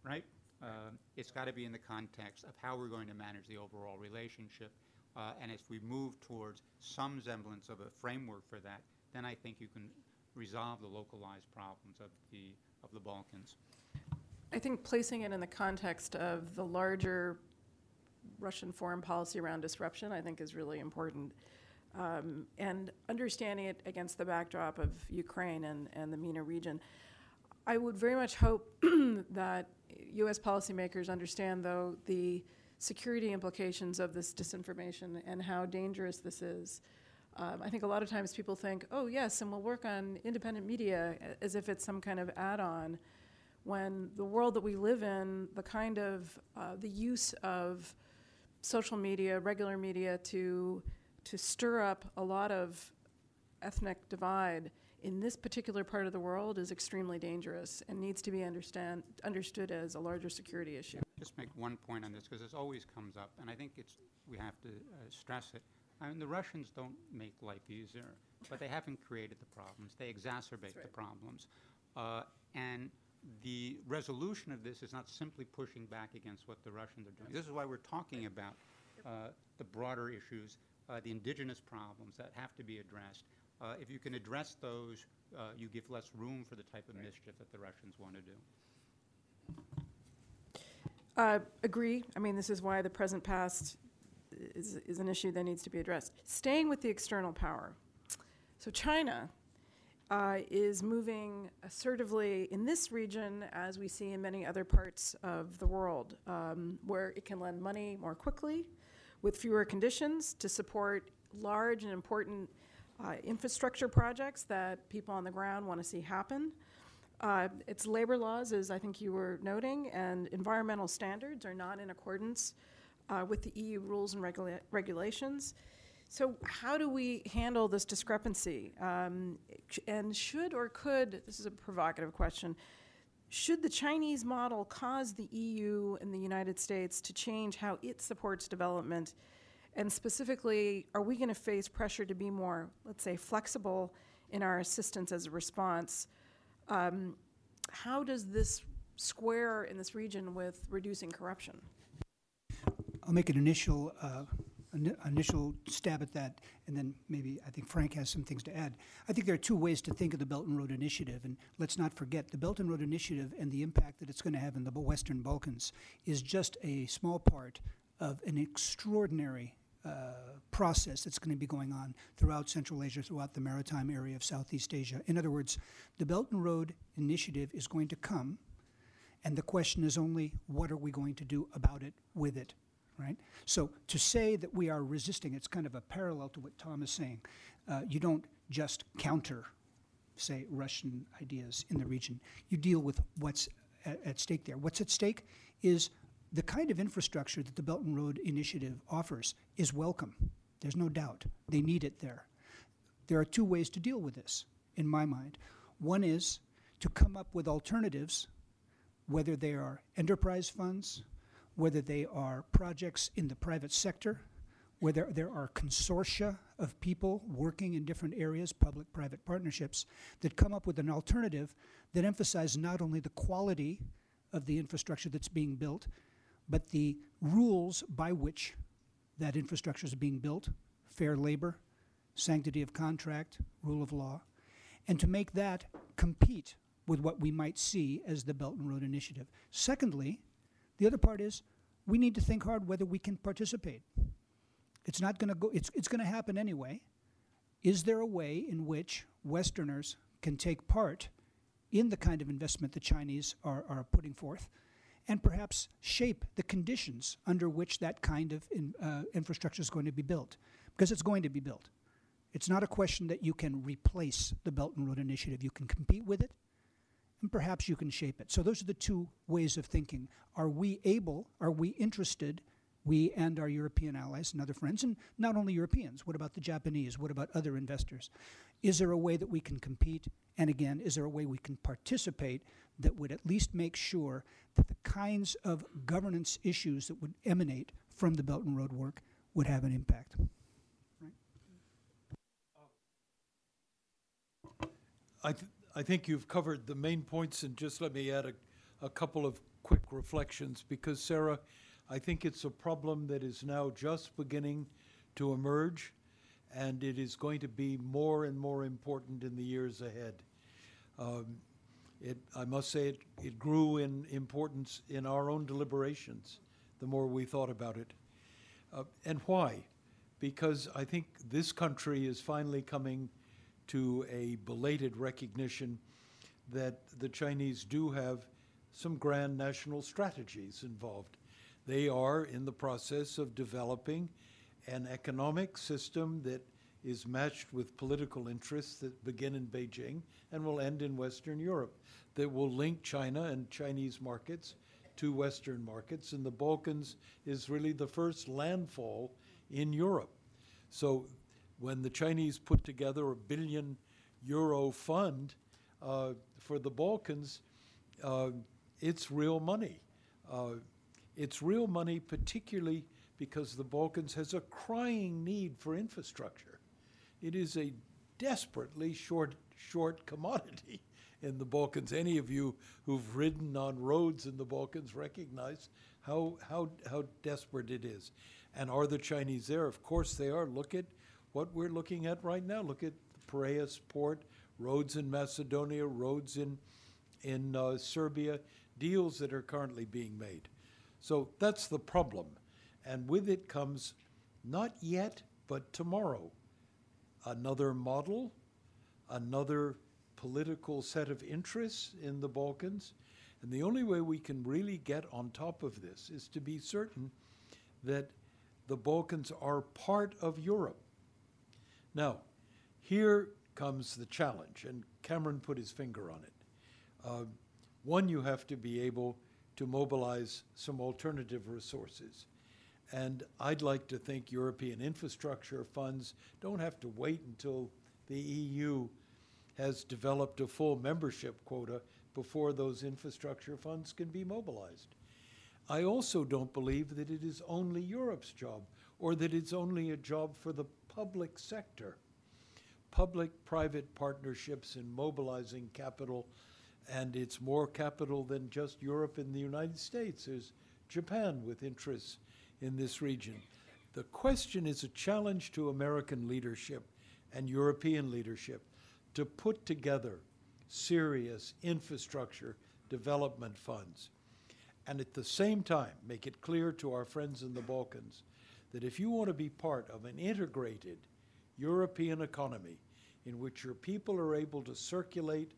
right? Um, it's got to be in the context of how we're going to manage the overall relationship. Uh, and if we move towards some semblance of a framework for that, then I think you can resolve the localized problems of the, of the Balkans. I think placing it in the context of the larger Russian foreign policy around disruption, I think is really important. Um, and understanding it against the backdrop of Ukraine and, and the MENA region. I would very much hope that U.S. policymakers understand, though, the security implications of this disinformation and how dangerous this is. Um, I think a lot of times people think, oh, yes, and we'll work on independent media as if it's some kind of add on when the world that we live in, the kind of uh, the use of social media, regular media, to to stir up a lot of ethnic divide in this particular part of the world is extremely dangerous and needs to be understand understood as a larger security issue. Just make one point on this, because this always comes up, and I think it's, we have to uh, stress it. I mean, the Russians don't make life easier, but they haven't created the problems. They exacerbate the problems. Uh, And the resolution of this is not simply pushing back against what the Russians are doing. This is why we're talking about uh, the broader issues, uh, the indigenous problems that have to be addressed. Uh, If you can address those, uh, you give less room for the type of mischief that the Russians want to do. Uh, agree. I mean, this is why the present past is, is an issue that needs to be addressed. Staying with the external power. So, China uh, is moving assertively in this region, as we see in many other parts of the world, um, where it can lend money more quickly with fewer conditions to support large and important uh, infrastructure projects that people on the ground want to see happen. Uh, its labor laws, as I think you were noting, and environmental standards are not in accordance uh, with the EU rules and regula- regulations. So, how do we handle this discrepancy? Um, and should or could, this is a provocative question, should the Chinese model cause the EU and the United States to change how it supports development? And specifically, are we going to face pressure to be more, let's say, flexible in our assistance as a response? Um, how does this square in this region with reducing corruption? I'll make an initial, uh, ini- initial stab at that, and then maybe I think Frank has some things to add. I think there are two ways to think of the Belt and Road Initiative, and let's not forget the Belt and Road Initiative and the impact that it's going to have in the Western Balkans is just a small part of an extraordinary process that's going to be going on throughout Central Asia, throughout the maritime area of Southeast Asia. In other words, the Belt and Road Initiative is going to come, and the question is only what are we going to do about it with it, right? So to say that we are resisting, it's kind of a parallel to what Tom is saying. Uh, you don't just counter, say, Russian ideas in the region. You deal with what's at, at stake there. What's at stake is the kind of infrastructure that the Belt and Road Initiative offers is welcome. There's no doubt. They need it there. There are two ways to deal with this, in my mind. One is to come up with alternatives, whether they are enterprise funds, whether they are projects in the private sector, whether there are consortia of people working in different areas, public private partnerships, that come up with an alternative that emphasizes not only the quality of the infrastructure that's being built, but the rules by which that infrastructure is being built fair labor, sanctity of contract, rule of law and to make that compete with what we might see as the Belt and Road Initiative. Secondly, the other part is we need to think hard whether we can participate. It's not going to go, it's, it's going to happen anyway. Is there a way in which Westerners can take part in the kind of investment the Chinese are, are putting forth and perhaps shape the conditions under which that kind of in, uh, infrastructure is going to be built? Because it's going to be built. It's not a question that you can replace the Belt and Road Initiative. You can compete with it, and perhaps you can shape it. So those are the two ways of thinking. Are we able, are we interested, we and our European allies and other friends, and not only Europeans, what about the Japanese? What about other investors? Is there a way that we can compete? And again, is there a way we can participate that would at least make sure that the kinds of governance issues that would emanate from the Belt and Road work would have an impact? I, th- I think you've covered the main points, and just let me add a, a couple of quick reflections because, Sarah, I think it's a problem that is now just beginning to emerge, and it is going to be more and more important in the years ahead. Um, it, I must say, it, it grew in importance in our own deliberations the more we thought about it. Uh, and why? Because I think this country is finally coming to a belated recognition that the Chinese do have some grand national strategies involved. They are in the process of developing an economic system that is matched with political interests that begin in Beijing and will end in Western Europe, that will link China and Chinese markets to Western markets. And the Balkans is really the first landfall in Europe. So when the Chinese put together a billion euro fund uh, for the Balkans, uh, it's real money. Uh, it's real money, particularly because the Balkans has a crying need for infrastructure. It is a desperately short, short commodity in the Balkans. Any of you who've ridden on roads in the Balkans recognize how, how, how desperate it is. And are the Chinese there? Of course they are. Look at what we're looking at right now. Look at the Piraeus port, roads in Macedonia, roads in, in uh, Serbia, deals that are currently being made. So that's the problem. And with it comes not yet, but tomorrow, another model, another political set of interests in the Balkans. And the only way we can really get on top of this is to be certain that the Balkans are part of Europe. Now, here comes the challenge, and Cameron put his finger on it. Uh, one, you have to be able to mobilize some alternative resources. And I'd like to think European infrastructure funds don't have to wait until the EU has developed a full membership quota before those infrastructure funds can be mobilized. I also don't believe that it is only Europe's job or that it's only a job for the public sector. Public private partnerships in mobilizing capital, and it's more capital than just Europe and the United States. There's Japan with interests in this region. The question is a challenge to American leadership and European leadership to put together serious infrastructure development funds. And at the same time, make it clear to our friends in the Balkans that if you want to be part of an integrated European economy in which your people are able to circulate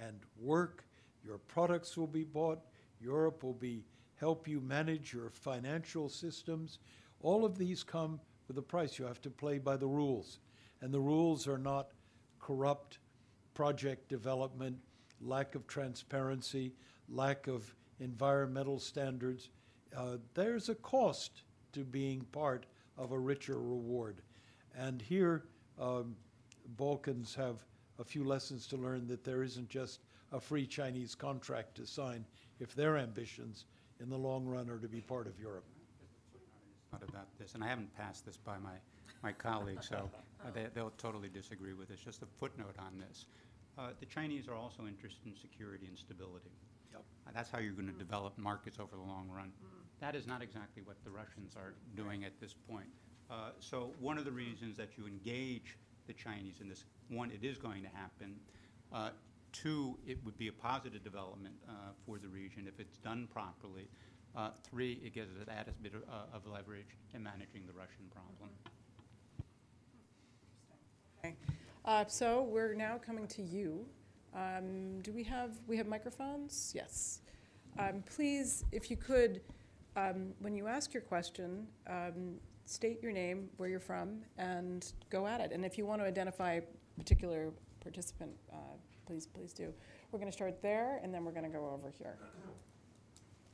and work, your products will be bought, Europe will be help you manage your financial systems. All of these come with a price. You have to play by the rules. And the rules are not corrupt project development, lack of transparency, lack of environmental standards. uh, there's a cost to being part of a richer reward. And here, um, Balkans have a few lessons to learn that there isn't just a free Chinese contract to sign if their ambitions in the long run are to be part of Europe. Not about this, and I haven't passed this by my, my colleagues, so uh, they, they'll totally disagree with this. Just a footnote on this. Uh, The Chinese are also interested in security and stability. Yep. Uh, That's how you're going to develop markets over the long run. That is not exactly what the Russians are doing at this point. Uh, So one of the reasons that you engage the Chinese in this, one, it is going to happen. Two, it would be a positive development uh, for the region if it's done properly. Uh, Three, it gives it added bit of uh, of leverage in managing the Russian problem. Okay. Uh, So we're now coming to you. Um, Do we have, we have microphones? Yes. Um, Please, if you could, um, when you ask your question, um, state your name, where you're from, and go at it. And if you want to identify a particular participant, uh, please, please do. We're going to start there, and then we're going to go over here.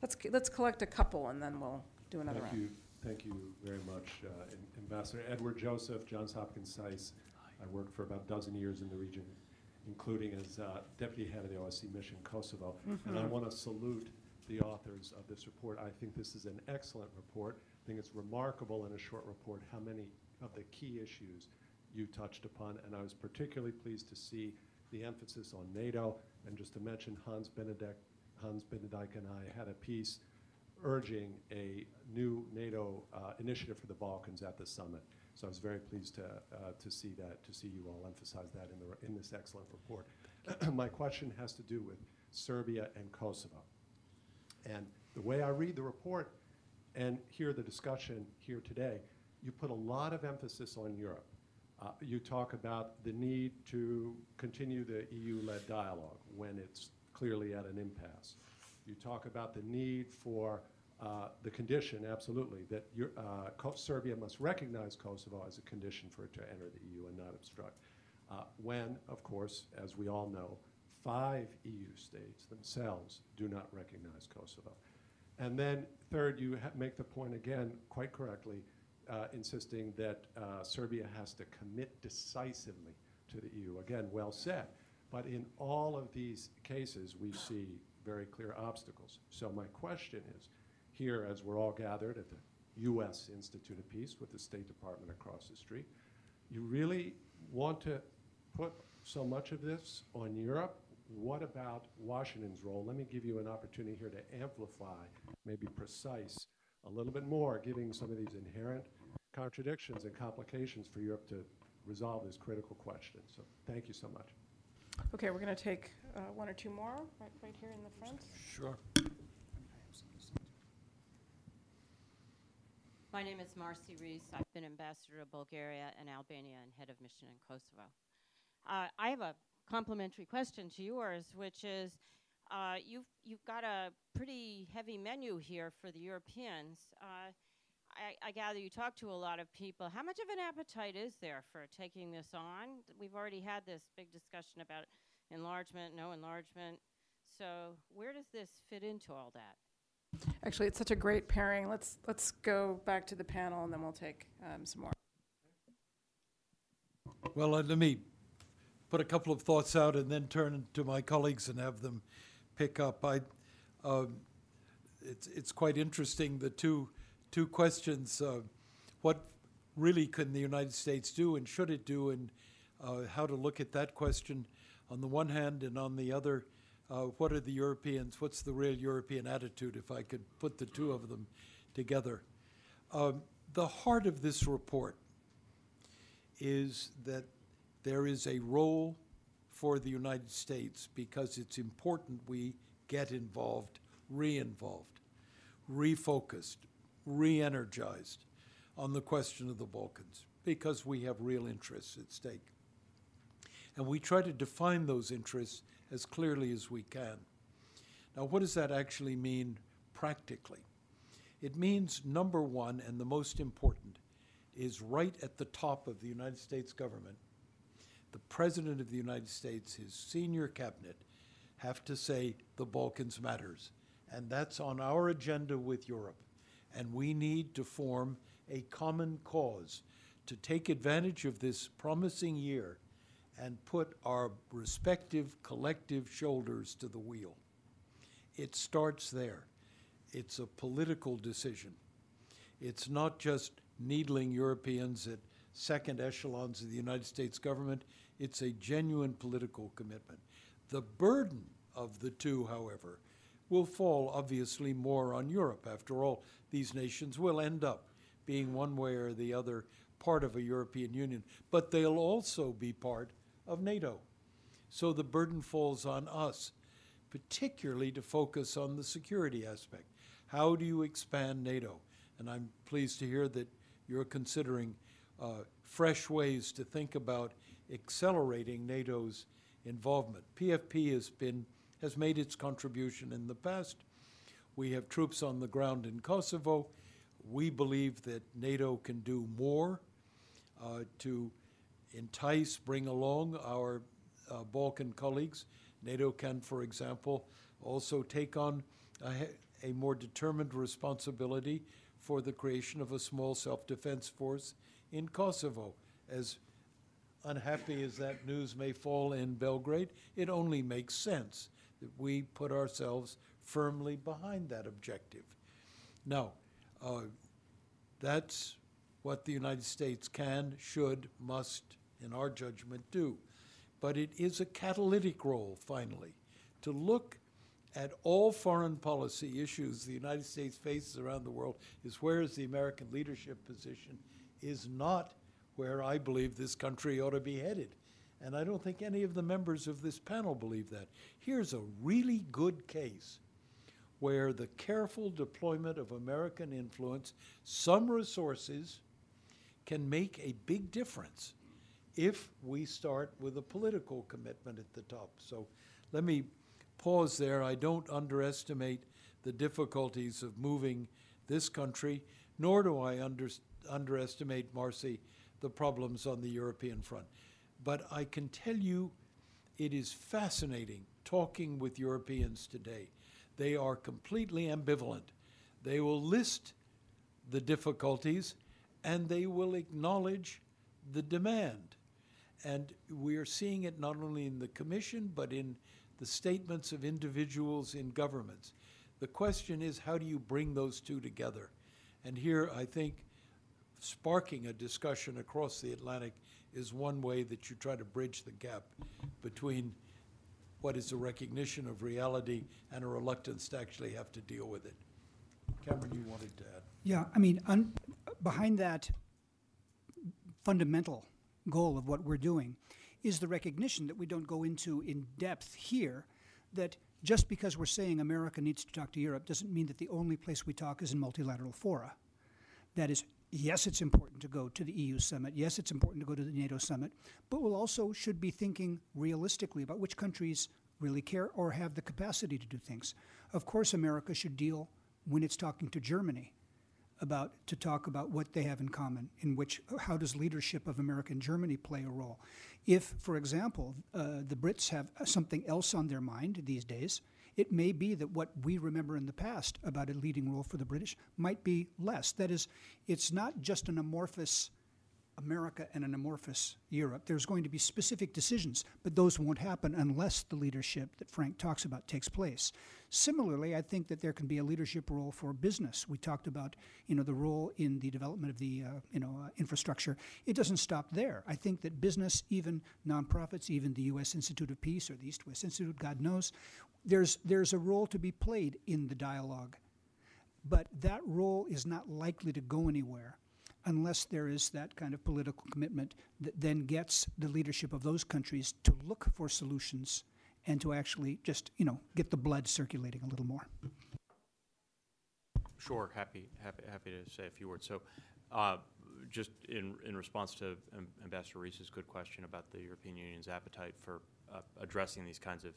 Let's, let's collect a couple, and then we'll do another Thank round. you, thank you very much, uh, Ambassador Edward Joseph, Johns Hopkins SAIS. I worked for about a dozen years in the region, including as uh, deputy head of the OSCE mission Kosovo. And I want to salute the authors of this report. I think this is an excellent report. I think it's remarkable in a short report how many of the key issues you touched upon. And I was particularly pleased to see the emphasis on NATO. And just to mention, Hans Binnendijk, Hans Binnendijk and I had a piece urging a new NATO uh, initiative for the Balkans at the summit. So I was very pleased to, uh, to see that, to see you all emphasize that in, the, in this excellent report. My question has to do with Serbia and Kosovo. And the way I read the report and hear the discussion here today, you put a lot of emphasis on Europe. Uh, you talk about the need to continue the EU-led dialogue when it's clearly at an impasse. You talk about the need for uh, the condition, absolutely, that your- uh, Serbia must recognize Kosovo as a condition for it to enter the EU and not obstruct. Uh, When, of course, as we all know, five EU states themselves do not recognize Kosovo. And then, third, you make the point again, quite correctly, uh, insisting that uh, Serbia has to commit decisively to the EU. Again, well said. But in all of these cases, we see very clear obstacles. So my question is, here, as we're all gathered at the U.S. Institute of Peace with the State Department across the street, you really want to put so much of this on Europe? What about Washington's role? Let me give you an opportunity here to amplify, maybe precise, a little bit more, giving some of these inherent contradictions and complications for Europe to resolve this critical question. So thank you so much. Okay, we're going to take uh, one or two more, right, right here in the front. Sure. My name is Marcie Ries. I've been ambassador to Bulgaria and Albania and head of mission in Kosovo. Uh, I have a complimentary question to yours, which is uh, you've, you've got a pretty heavy menu here for the Europeans. Uh, I, I gather you talk to a lot of people. How much of an appetite is there for taking this on? We've already had this big discussion about enlargement, no enlargement. So, where does this fit into all that? Actually, it's such a great pairing. Let's, let's go back to the panel, and then we'll take um, some more. Well, uh, let me put a couple of thoughts out and then turn to my colleagues and have them pick up. I, um, it's, it's quite interesting, the two, two questions. Uh, what really can the United States do and should it do, and uh, how to look at that question on the one hand, and on the other, uh, what are the Europeans, what's the real European attitude, if I could put the two of them together. Um, the heart of this report is that there is a role for the United States because it's important we get involved, re involved, refocused, re energized on the question of the Balkans because we have real interests at stake. And we try to define those interests as clearly as we can. Now, what does that actually mean practically? It means, number one, and the most important, is right at the top of the United States government, the President of the United States, his senior cabinet, have to say the Balkans matters And that's on our agenda with Europe. And we need to form a common cause to take advantage of this promising year and put our respective collective shoulders to the wheel. It starts there. It's a political decision. It's not just needling Europeans at second echelons of the United States government, it's a genuine political commitment. The burden of the two, however, will fall obviously more on Europe. After all, these nations will end up being one way or the other part of a European Union, but they'll also be part of NATO. So the burden falls on us, particularly to focus on the security aspect. How do you expand NATO? And I'm pleased to hear that you're considering uh, fresh ways to think about accelerating NATO's involvement. PFP has been has made its contribution in the past. We have troops on the ground in Kosovo. We believe that NATO can do more uh, to entice, bring along our uh, Balkan colleagues. NATO can, for example, also take on a, a more determined responsibility for the creation of a small self-defense force in Kosovo. As unhappy as that news may fall in Belgrade, it only makes sense that we put ourselves firmly behind that objective. Now, uh, that's what the United States can, should, must, in our judgment, do. But it is a catalytic role, finally, to look at all foreign policy issues the United States faces around the world is where is the American leadership position, is not where I believe this country ought to be headed. And I don't think any of the members of this panel believe that. Here's a really good case where the careful deployment of American influence, some resources, can make a big difference if we start with a political commitment at the top. So let me pause there. I don't underestimate the difficulties of moving this country, nor do I under, underestimate, Marcie, the problems on the European front. But I can tell you it is fascinating talking with Europeans today. They are completely ambivalent. They will list the difficulties and they will acknowledge the demand. And we are seeing it not only in the Commission, but in the statements of individuals in governments. The question is, how do you bring those two together? And here, I think, sparking a discussion across the Atlantic is one way that you try to bridge the gap between what is a recognition of reality and a reluctance to actually have to deal with it. Cameron, you wanted to add. Yeah, I mean, un- behind that fundamental goal of what we're doing is the recognition that we don't go into in depth here that just because we're saying America needs to talk to Europe doesn't mean that the only place we talk is in multilateral fora. That is, yes, it's important to go to the EU summit. Yes, it's important to go to the NATO summit. But we also should be thinking realistically about which countries really care or have the capacity to do things. Of course, America should deal when it's talking to Germany about to talk about what they have in common in which how does leadership of america and germany play a role if for example uh, the brits have something else on their mind these days it may be that what we remember in the past about a leading role for the British might be less. That is, it's not just an amorphous America and an amorphous Europe. There's going to be specific decisions, but those won't happen unless the leadership that Frank talks about takes place. Similarly, I think that there can be a leadership role for business. We talked about, you know, the role in the development of the, uh, you know, uh, infrastructure. It doesn't stop there. I think that business, even nonprofits, even the U.S. Institute of Peace or the East West Institute, God knows, there's there's a role to be played in the dialogue, but that role is not likely to go anywhere unless there is that kind of political commitment that then gets the leadership of those countries to look for solutions and to actually just, you know, get the blood circulating a little more. Sure, happy, happy, happy to say a few words. So, uh, just in, in response to Ambassador Ries's good question about the European Union's appetite for uh, addressing these kinds of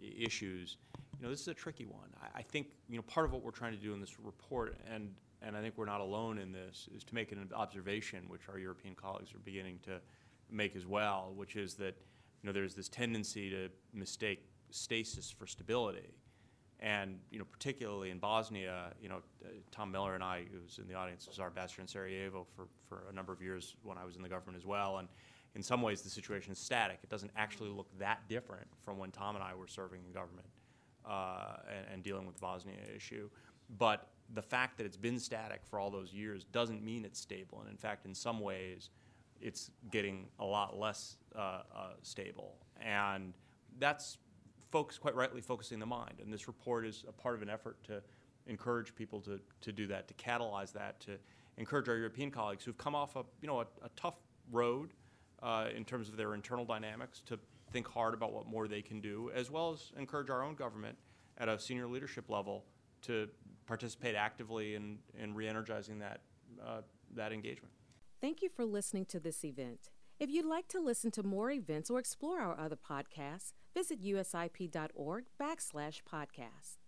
issues, you know, this is a tricky one. I, I think, you know, part of what we're trying to do in this report, and and I think we're not alone in this, is to make an observation, which our European colleagues are beginning to make as well, which is that you know there's this tendency to mistake stasis for stability, And you know, particularly in Bosnia, you know, uh, Tom Miller and I, who was in the audience, was our ambassador in Sarajevo for, for a number of years when I was in the government as well. And in some ways, the situation is static. It doesn't actually look that different from when Tom and I were serving in government uh, and, and dealing with the Bosnia issue. But the fact that it's been static for all those years doesn't mean it's stable. And in fact, in some ways, it's getting a lot less uh, uh, stable. And that's folks quite rightly focusing the mind. And this report is a part of an effort to encourage people to, to do that, to catalyze that, to encourage our European colleagues who've come off a, you know, a, a tough road uh, in terms of their internal dynamics to think hard about what more they can do, as well as encourage our own government at a senior leadership level to participate actively in, in re-energizing that, uh, that engagement. Thank you for listening to this event. If you'd like to listen to more events or explore our other podcasts, visit usip.org backslash podcast.